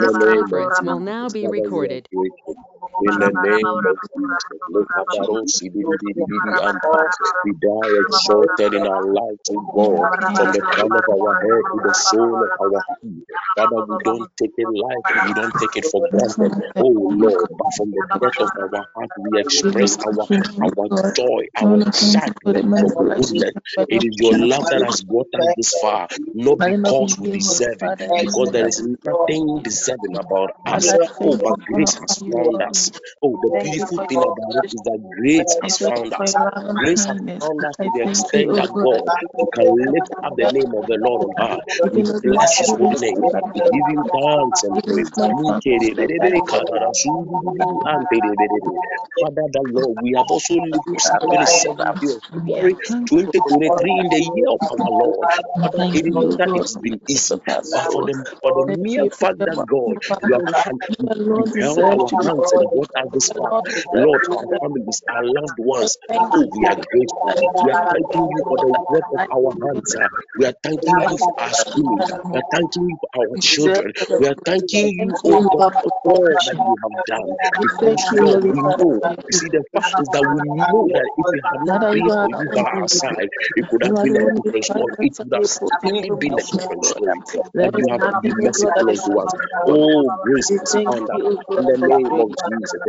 conference will now be recorded. In the name of Jesus, look at that we die exalted in our life to God from the crown of our head to the sole of our feet. Father, we don't take it lightly, we don't take it for granted. Oh Lord, but from the depth of our heart, we express our our joy, our excitement for goodness. It is your love that has brought us this far, not because we deserve it, because there is nothing deserving about us. Oh, but grace has found us. Oh, the beautiful thing about it is that grace has found us. Grace has found us to the extent that God, we can lift up the name of the Lord on high. We bless His holy name. We give Him thanks and praise. Father, the Lord, we have also lived to see 27 years. February 2023 in the year of our Lord. Is not that it's been easy, but for the for the mere fact that God, you have had, you held our hands and brought this far. Lord, our families, our loved ones, oh, we are grateful. We are thanking you for the work of our hands. We are thanking you for our schooling. We are thanking you for our children. We are thanking you, for all that you have done. Because Lord, we know. You see, the fact is that we know that if it had not been for you by our side, it could have been a different story. It would have certainly been a different story. You have been merciful unto us. Oh, grace is found in the name of Jesus.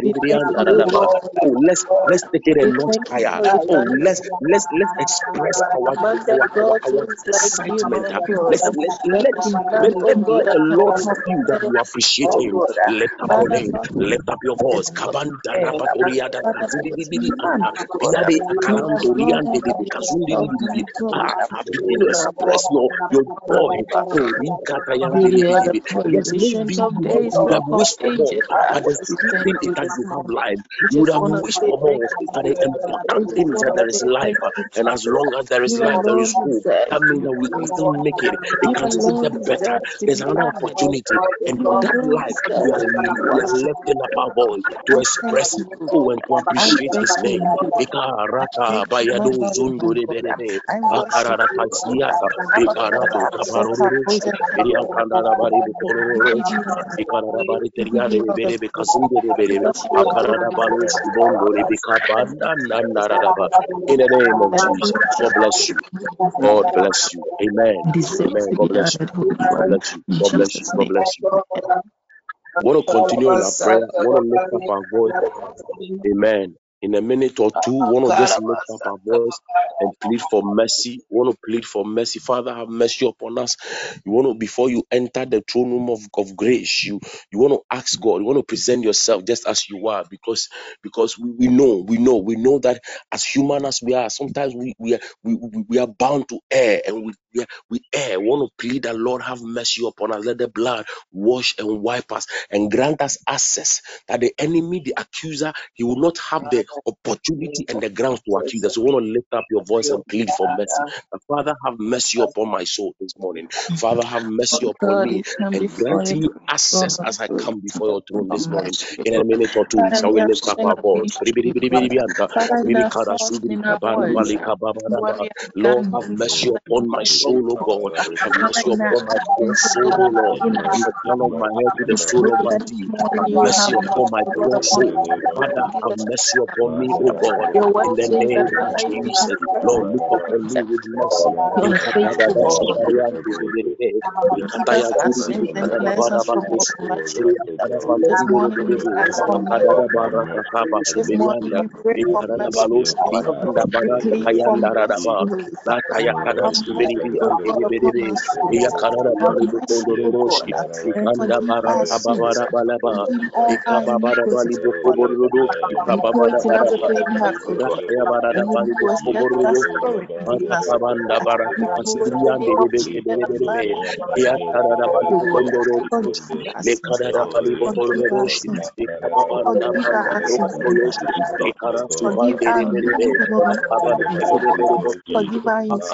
Oh, let's let's take it a notch higher. Oh, let's let's let's express our our our, our excitement. Let's let let let, let, let the Lord feel that you appreciate him. Lift up your name, lift up your voice. Kabanda rapakoria da kazidi anta. Biade akalanto riante de kazundi di Ah, begin to express your your joy. Oh, rikata yante di di Yes, maybe you have, have wished for more, but the sweet thing is that you have life. You would have wished for more, but the important thing is that there is life. And as long as there is life, there is hope. That means that we can still make it. It can still get better. There's another opportunity. And for that life, we are, we are lifting up our voice to express oh, and to appreciate His name. Ikarata bayado zundo de berebe. In the name of Jesus. God bless you. God bless you. Amen. Amen. God bless you. God bless you. God bless you. God bless you. I want to continue in our prayer. I want to lift up our voice. Amen. In a minute or two, want to just lift up our voice and plead for mercy. Want to plead for mercy. Father, have mercy upon us. You want to, before you enter the throne room of, of grace, you you want to ask God. You want to present yourself just as you are, because because we, we know, we know, we know that as human as we are, sometimes we we are we, we, we are bound to err and we we, are, we err. We want to plead that Lord have mercy upon us. Let the blood wash and wipe us and grant us access that the enemy, the accuser, he will not have the opportunity and the grounds to accuse us. So we want to lift up your voice and plead for mercy. And Father, have mercy upon my soul this morning. Father, have mercy upon me and grant me access as I come before your throne this morning. In a minute or two, shall we lift up our voice? Lord, have mercy upon my soul, O oh God. Have mercy upon my poor soul, O Lord. From the crown oh of my head to the sole of my feet. Mercy upon my poor soul. Father, have mercy upon me, oh O God. In the name of Jesus, Lord, look upon me with mercy. Baraba.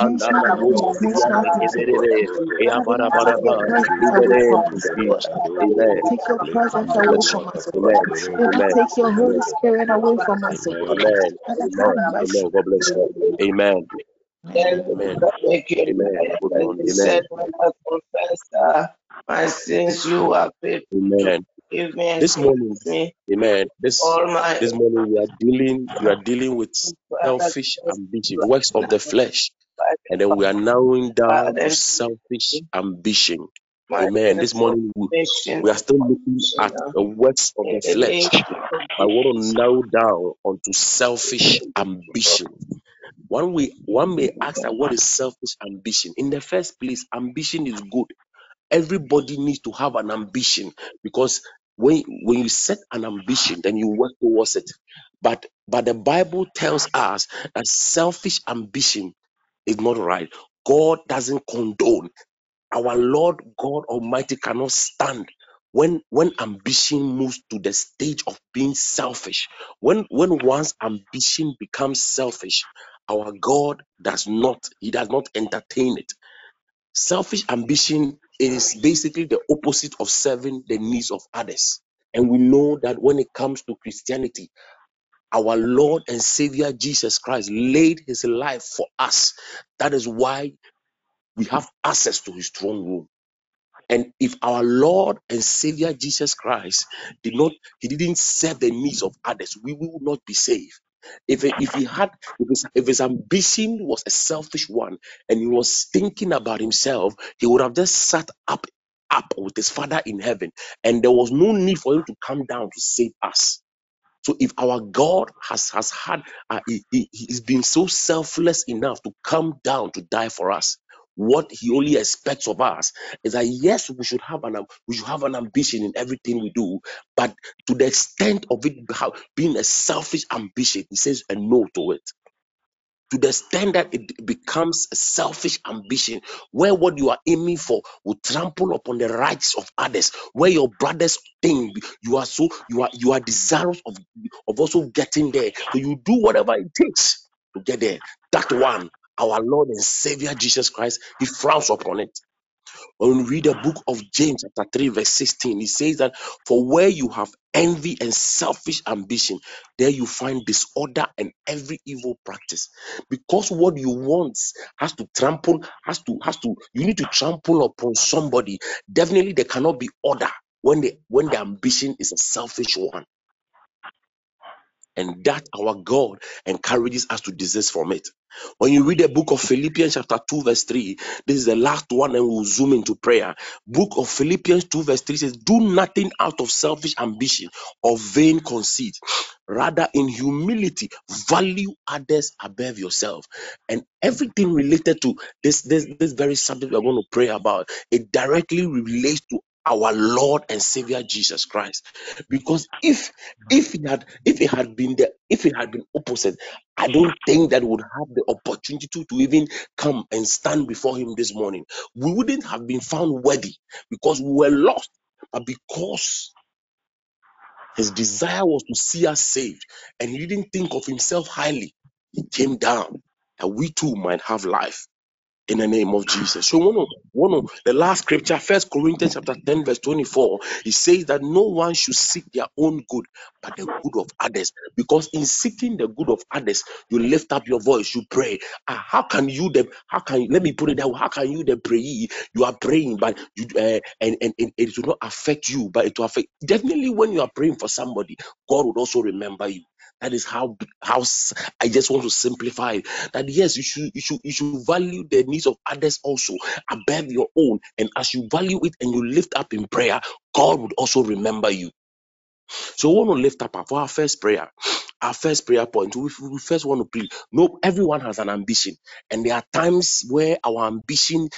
In the name of Jesus. Amen. God bless you. Amen. Amen. Amen. Amen. Amen. Amen. God bless you. Amen. Amen. Amen. Good morning. Amen. My sins you are faithful to Amen. forgive me and This morning, cleanse me. Amen. This All my this morning we are dealing we are dealing with Father, selfish just ambition, right works of the now, flesh, by and then we are narrowing down to selfish ambition. Amen. This morning we, we are still looking at the works of the flesh. I want to narrow down onto selfish ambition. One way one may ask that what is selfish ambition? In the first place, ambition is good. Everybody needs to have an ambition because when when you set an ambition, then you work towards it. But but the Bible tells us that selfish ambition is not right. God doesn't condone. Our Lord God Almighty cannot stand when when ambition moves to the stage of being selfish. When when one's ambition becomes selfish, our God does not. He does not entertain it Selfish ambition is basically the opposite of serving the needs of others. And we know that when it comes to Christianity, our Lord and Savior Jesus Christ laid his life for us. That is why we have access to his throne room. And if our Lord and Savior Jesus Christ did not, he didn't serve the needs of others, we will not be saved. If, if he had, if his, if his ambition was a selfish one and he was thinking about himself, he would have just sat up, up with his Father in heaven, and there was no need for him to come down to save us. So if our God has has had uh, he, he, he's been so selfless enough to come down to die for us, what he only expects of us is that yes, we should have an we should have an ambition in everything we do, but to the extent of it being a selfish ambition, he says a no to it to the extent that it becomes a selfish ambition, where what you are aiming for will trample upon the rights of others, where your brothers think you are so you are you are desirous of, of also getting there. So you do whatever it takes to get there. That one, our Lord and Savior Jesus Christ, He frowns upon it. When we read the book of James, chapter 3, verse 16, it says that for where you have envy and selfish ambition, there you find disorder and every evil practice. Because what you want has to trample, has to, has to, you need to trample upon somebody. Definitely there cannot be order when the when the ambition is a selfish one. And that our God encourages us to desist from it. When you read the book of Philippians, chapter 2, verse 3, this is the last one, and we'll zoom into prayer. Book of Philippians 2, verse 3 says, Do nothing out of selfish ambition or vain conceit. Rather, in humility, value others above yourself. And everything related to this, this, this very subject we're going to pray about, it directly relates to our Lord and Savior Jesus Christ. Because if if it had if it had been the if it had been opposite i don't think that would have the opportunity to, to even come and stand before him this morning. We wouldn't have been found worthy because we were lost. But because his desire was to see us saved and he didn't think of himself highly he came down that we too might have life in the name of Jesus. So one of one of the last scripture, First Corinthians chapter 10, verse 24, it says that no one should seek their own good, but the good of others. Because in seeking the good of others, you lift up your voice, you pray. Ah, how can you them? How can let me put it that? How can you then pray? You are praying, but you uh, and, and, and it will not affect you, but it will affect definitely when you are praying for somebody, God would also remember you. That is how how I just want to simplify it that yes, you should you should you should value the needs of others also above your own. And as you value it and you lift up in prayer, God would also remember you. So we want to lift up our- for our first prayer. Our first prayer point. We, we first want to pray. No, everyone has an ambition, and there are times where our ambition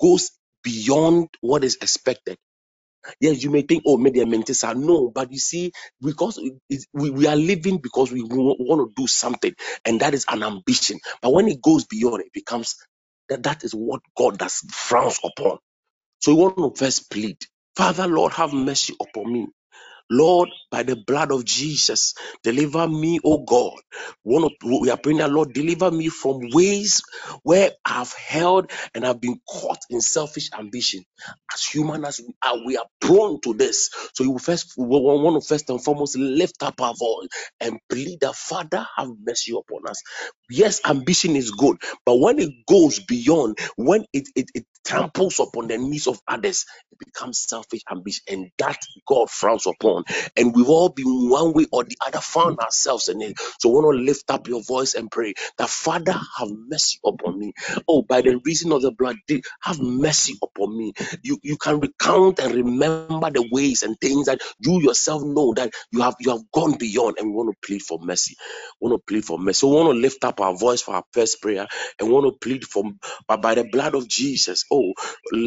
goes beyond what is expected Yes, you may think, oh, maybe a mentor. No, but you see, because we, we are living because we want to do something, and that is an ambition. But when it goes beyond, it becomes that that is what God does frowns upon. So we want to first plead, Father, Lord, have mercy upon me. Lord, by the blood of Jesus, deliver me, oh God. One of, we are praying that Lord, deliver me from ways where I've held and I've been caught in selfish ambition. As human as we are, we are prone to this. So you first we want to first and foremost lift up our voice and plead that Father have mercy upon us. Yes, ambition is good, but when it goes beyond, when it, it, it tramples upon the needs of others, it becomes selfish ambition, and that God frowns upon. And we've all been one way or the other found ourselves in it. So, want to lift up your voice and pray that Father, have mercy upon me. Oh, by the reason of the blood, have mercy upon me. You you can recount and remember the ways and things that you yourself know that you have you have gone beyond, and we want to plead for mercy. We want to plead for mercy. So We want to lift up our voice for our first prayer and want to plead for by the blood of Jesus. Oh,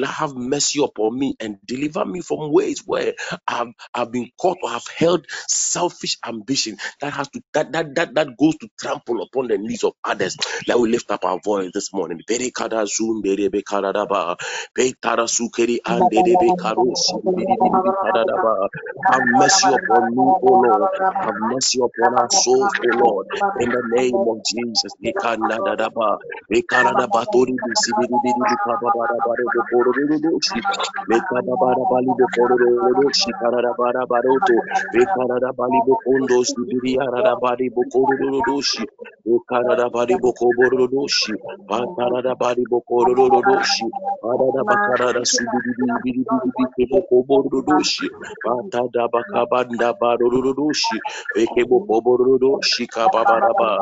have mercy upon me and deliver me from ways where I've, I've been caught or have held selfish ambition that has to that that that, that goes to trample upon the needs of others. Let we lift up our voice this morning. Have mercy upon me, O Lord. Have mercy upon our souls, O Lord. In the name of Jesus. Ikandadadaba. Ikarada tori bisi biri biri bara ba.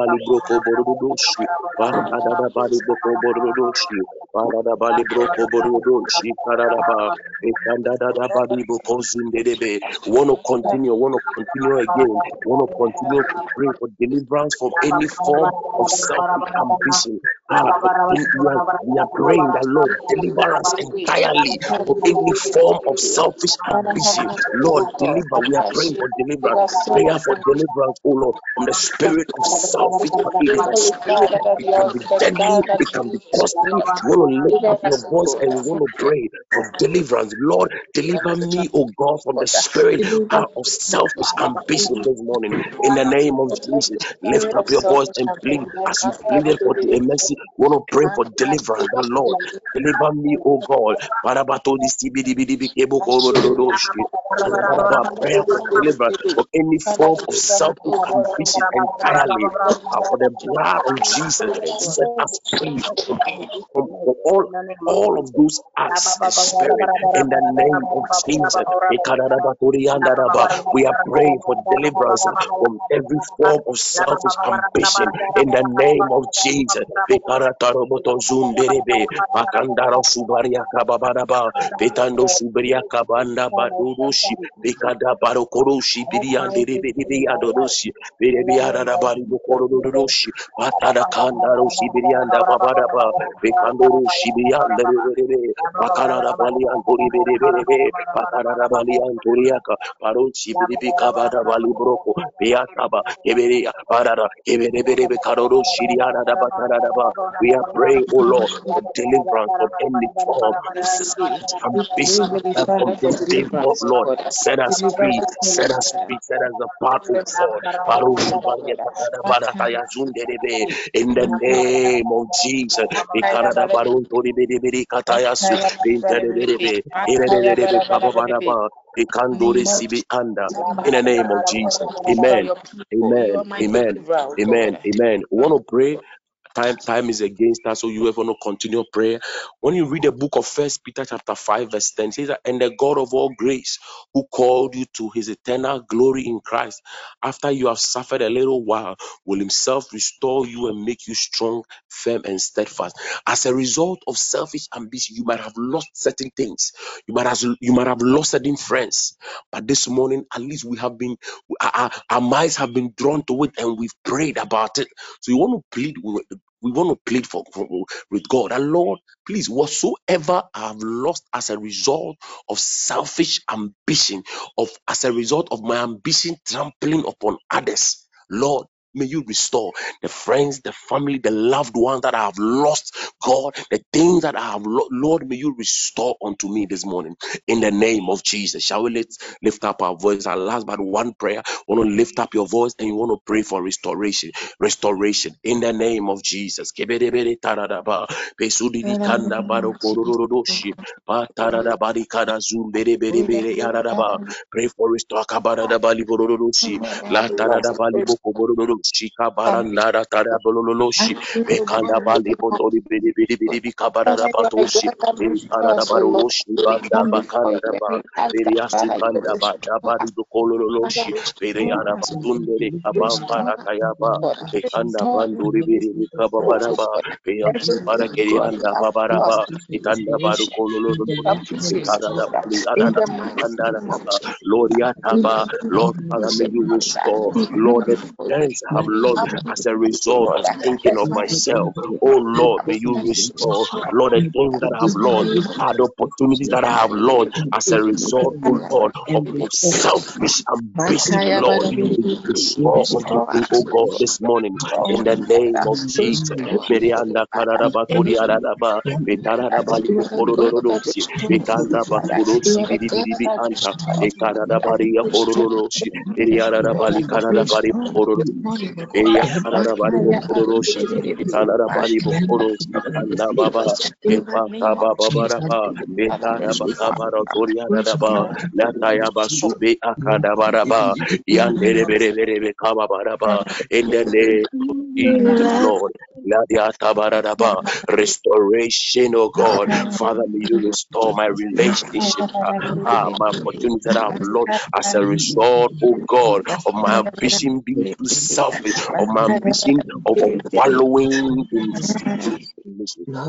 Bali Broko Borodoshi, Bantada Bali Boko Borodoshi, Banada Bali Broko Borodoshi, Karadaba, Betandada Bali Boko Zindebe. Want to continue, want to continue again, want to continue to pray for deliverance from any form of selfish ambition. Ah, we, are, we are praying that Lord deliver us entirely from any form of selfish ambition. Lord, deliver. We are praying for deliverance. Prayer for deliverance, oh Lord, from the spirit of selfish. It is a spirit. It can be deadly. It can be costly. You want to lift up your voice and you want to pray for deliverance. Lord, deliver me, oh God, from the spirit uh, of selfish ambition this morning. In the name of Jesus, lift up your voice and plead as you pleaded for the mercy. You want to pray for deliverance. The Lord, deliver me, oh God. Prayer for deliverance from any form of selfish ambition entirely. For the blood of Jesus, set us free from, all all of those acts in spirit in the name of Jesus. We are praying for deliverance from every form of selfish ambition in the name of Jesus. Pakandara subaria patada birianda babaraba, pekandoro shibirianda biribe, pakara bali antori biribe, pakara bali antoriaka, parochi biribi kabada bali broko, beataba, keberia, parara, kebere karoro shiriana. We are praying, O Lord for deliverance from any form of selfish ambition and from day forth, Lord. Set us free, set us free, set us apart, oh God. Patada Barataya Zunderebe, In the name of Jesus. In the name of Jesus. Amen. Amen. Amen. Amen. Amen. We want to pray time time is against us so you have to continue prayer. When you read the book of first peter chapter 5 verse 10 it says and the god of all grace who called you to his eternal glory in christ after you have suffered a little while will himself restore you and make you strong firm and steadfast. As a result of selfish ambition you might have lost certain things. You might have you might have lost certain friends. But this morning at least we have been our, our minds have been drawn to it and we've prayed about it. So you want to plead with we want to plead for, for with God. And Lord, please, whatsoever I have lost as a result of selfish ambition, of as a result of my ambition trampling upon others, Lord. May you restore the friends, the family, the loved ones that I have lost. God, the things that I have lost, Lord, may you restore unto me this morning in the name of Jesus. Shall we let's lift up our voice? Our last but one prayer. Want to lift up your voice and you want to pray for restoration. Restoration in the name of Jesus. Pray for restore kabaradabali kororodoshi, la taradabali boko bororodoshi, kabarandara tarabololoshi, bekanda bali botori bedebedebede kabaradabatoshi, be taradabaloshi, banda bakanda daba, beriasu kanda ba dabari dokololoshi, Tundere Abambara Kayaba, Ekanda Banduri Biri Kababaraba, Peyasi Parakeri anda Babaraba, Itanda Baru Kololo, Ekada Bali Adada, Andara, Lord Lord you restore, Lord, have lost as a result of thinking of myself. Oh Lord, may you restore, Lord, the things that I have lost, are the opportunities that I have lost as a result, oh Lord, of, selfish ambition, Lord. Restore oh, oh God, this morning in the name of Jesus. Merianda kararaba kuriaraba, ribukororodosi, eya kararaba ribukororodosi, ekararaba ribukorosi, anda baba, epa kaba babaraba, betaraba kabara toriaraba, latayaba sube akadabaraba, Yanderebereberebe kababaraba. In the name of Jesus, Lord. Restoration, oh God. Father, may you restore my relationship, ah, ah, my opportunities that I've lost as a result, oh God, of my ambition being too selfish, of my ambition of, wallowing in.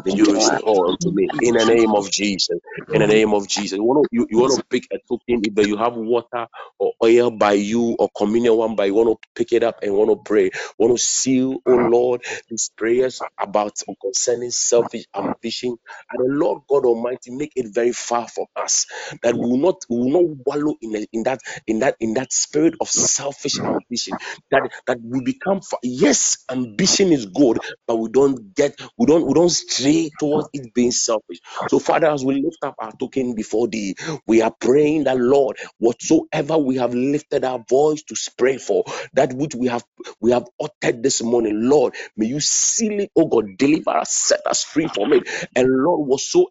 May you restore unto me in the name of Jesus. In the name of Jesus. You want to you, you want to pick a token either you have water or oil by you or communion one by you want to pick it up and want to pray want to seal oh lord these prayers about concerning selfish ambition. And the lord god almighty make it very far from us that we will not we will not wallow in, in that in that in that spirit of selfish ambition. That that we become yes ambition is good but we don't get we don't we don't stray towards it being selfish. So father as we lift up our token before thee we are praying that lord whatsoever we have lifted our voice to pray for, that which we have we have uttered this morning, Lord, may you seal oh God, deliver us, set us free from it. And Lord, whatsoever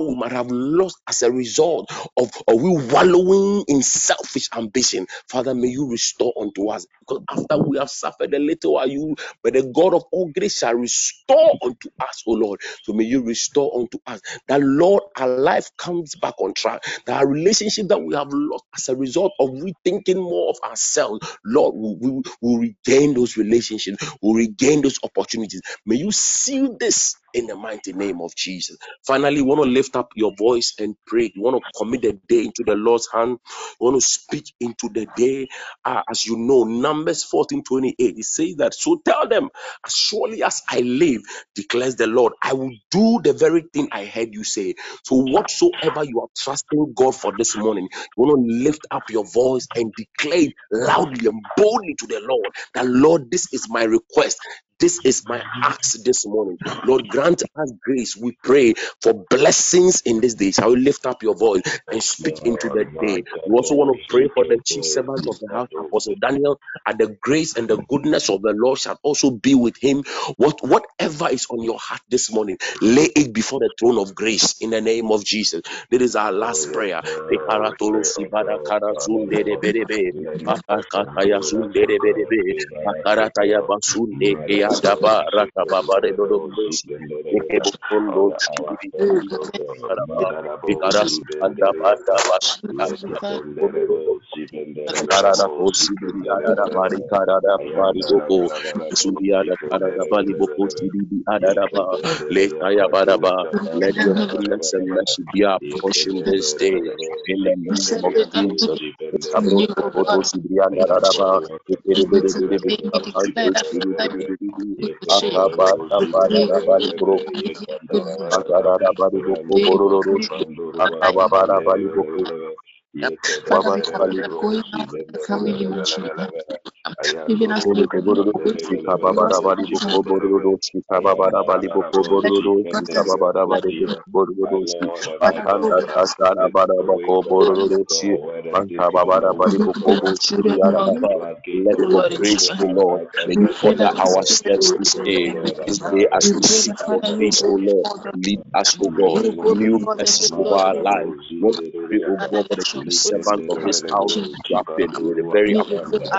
we might have lost as a result of, of we wallowing in selfish ambition, Father, may you restore unto us. Because after we have suffered a little, are you, but the God of all grace shall restore unto us, oh Lord. So may you restore unto us that Lord, our life comes back on track that our relationship that we have lost as a result of rethinking more of ourselves, Lord, we will we, we regain those relationships, we regain those opportunities. May you seal this in the mighty name of Jesus. Finally, you want to lift up your voice and pray. You want to commit the day into the Lord's hand. You want to speak into the day. Ah, as you know, Numbers 14 28, it says that. So tell them, as surely as I live, declares the Lord, I will do the very thing I heard you say. So, whatsoever you are trusting God for this morning, you want to lift up your voice and declare loudly and boldly to the Lord that, Lord, this is my request. This is my ask this morning. Lord, grant us grace. We pray for blessings in this day. Shall we lift up your voice and speak into the day? We also want to pray for the chief servant of the house, Apostle Daniel, and the grace and the goodness of the Lord shall also be with him. What whatever is on your heart this morning, lay it before the throne of grace in the name of Jesus. This is our last prayer. Pekaratolo sibada kara zunde de berebe. Pakakaya zunde de berebe. Pakarataya basunde kea daba rata baba de dodo dosi. Nekebo kondo shibidi karaba. Pekaras anda banda bas. Karada Kosibiri Adada Bari Karada Bari Boko Sudiada Karada Bali Boko Sidibi Adadaba Lekaya Badaba let your goodness and mercy be our portion this day in the name of Jesus. Sabro Koto Sibrianda Radaba Bere Bere Bere Bere Kapanto Sibiri Bere Bere Akaba Kabada Bali Bro Akarada Bali Boko Bororo Akaba Bali Boko Father, we Baba Even we go Lord. Oh may you our steps this day, this day as We we seek your face, O Lord. Lead us, O God. New O over our life. Lord, pray, O God, for the servant of this house. You have been with a very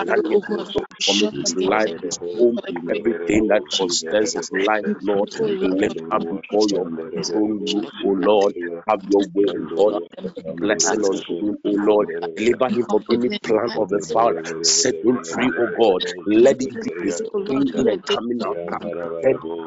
May you go out, O outstanding God, commit his life, his home, everything that concerns his life, Lord. Lord, Lift up before your throne O. Lord. Have your way, God. Blessing on him, O Lord. Deliver him from any plan of the fowler. Set him free, O God. Let it be his pray, O Lord, going for in and coming out.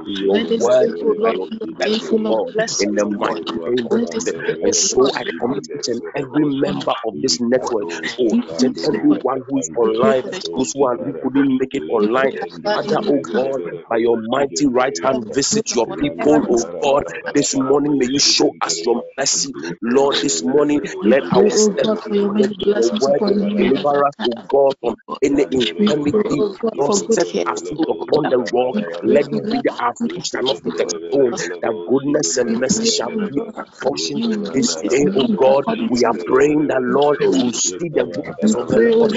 your word Lord, your be a day steps, O full of God. In the mighty name of Let this Jesus. day, And so I commit each and every member of this network. Oh, each and God. every one who is online, the those who are who couldn't make it online. Father, oh God, by your mighty right hand, visit your people, oh God. This morning, may you show us your mercy. Lord, this morning, let our steps be for your ordered many in your blessings word. upon him and his Deliver us, oh God, from any We infirmity. Lord, set care our of foot his upon the rock. Let it be that our foot shall not a stone. That goodness and mercy shall be our portion this day, oh God. We are praying that, Lord, will see the goodness of the Lord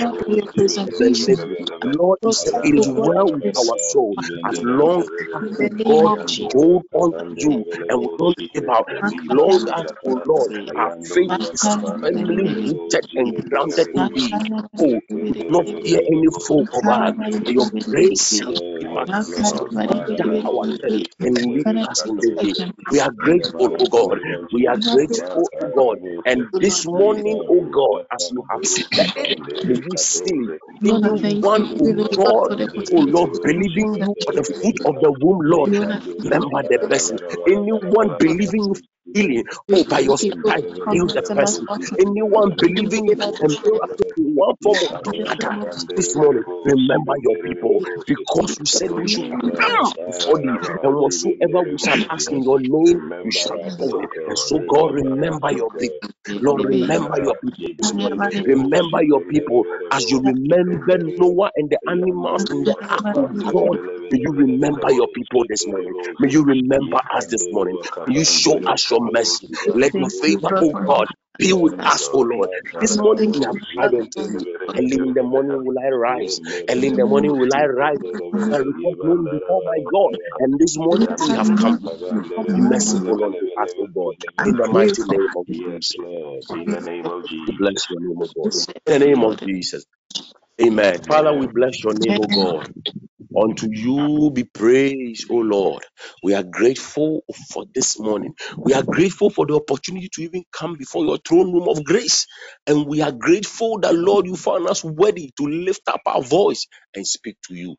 Lord, for your of the preservation. living. Lord, you said it Protect, O is well with our soul as family. long as, In the name God, we Jesus. hold on to you and we don't give out. As long as, oh Lord, our faith is firmly rooted and grounded in thee. Oh, not fear any foe of us. For your grace shall keep us. So order our steps and lead Father, us in this day. We are grateful, oh God. We are grateful, oh God. And this morning, oh God, as you have said it, may you see We wanna thank anyone, you. oh We wanna thank God, oh Lord, believing you for the fruit of the womb, Lord. Remember the person. Anyone believing you healing, oh, by your you, heal the person. Anyone believing pray you that for a miracle one form or in the the other name of this morning, remember your people because you said we should come before and whatsoever we shall ask in your name, you shall do it. And so, God, remember your people. Lord, remember your people. Remember your people as you remember Noah and the animals in the ark, oh God. May you remember your people this morning. May you remember us this morning. May you show us your mercy. Let your favor, God, oh God, be with us. us, oh Lord. This morning we have cried unto you. Early in the morning will I rise. Early in the the morning will I rise. Request known before oh my God. And this morning we have come. Be merciful unto us, O God. In the mighty for name of Jesus. Bless your name, O God. In the name of Jesus. Amen. Father, we bless your name, O God. Unto you be praise, O Lord. We are grateful for this morning. We are grateful for the opportunity to even come before your throne room of grace. And we are grateful that, Lord, you found us worthy to lift up our voice and speak to you.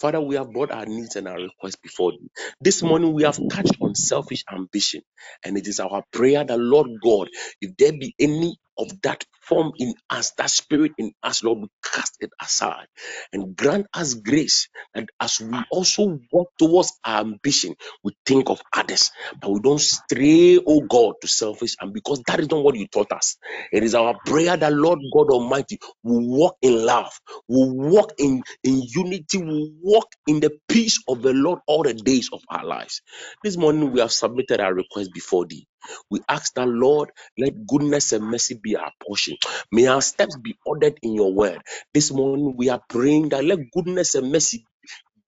Father, we have brought our needs and our requests before you. This morning we have touched on selfish ambition, and it is our prayer that, Lord God, if there be any of that form in us, that spirit in us, Lord, we cast it aside and grant us grace. And as we also walk towards our ambition, we think of others, but we don't stray, oh God, to selfish. And because that is not what you taught us, it is our prayer that, Lord God Almighty, will walk in love will walk in, in unity, will walk in the peace of the Lord all the days of our lives. This morning we have submitted our request before thee. We ask that, Lord, let goodness and mercy be our portion. May our steps be ordered in your word. This morning we are praying that let goodness and mercy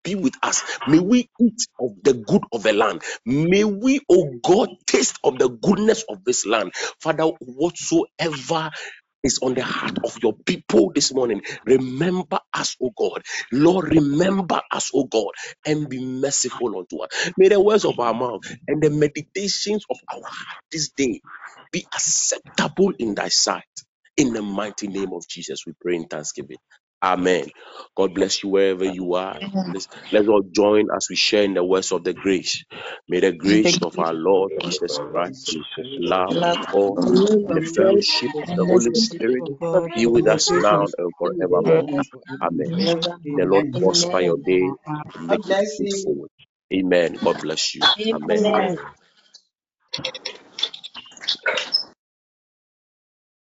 be with us. May we eat of the good of the land. May we, oh God, taste of the goodness of this land. Father, whatsoever is on the heart of your people this morning. Remember us, O God. Lord, remember us, O God, and be merciful unto us. May the words of our mouth and the meditations of our heart this day be acceptable in thy sight. In the mighty name of Jesus, we pray in thanksgiving. Amen. God bless you wherever you are. Let's, let's all join as we share in the words of the grace. May the grace of our Lord Jesus Christ, love of of love God, of God and the fellowship of the Holy Spirit be with us now and forevermore. Amen. The Lord prosper your day make it fruitful. Amen. God bless you. Amen.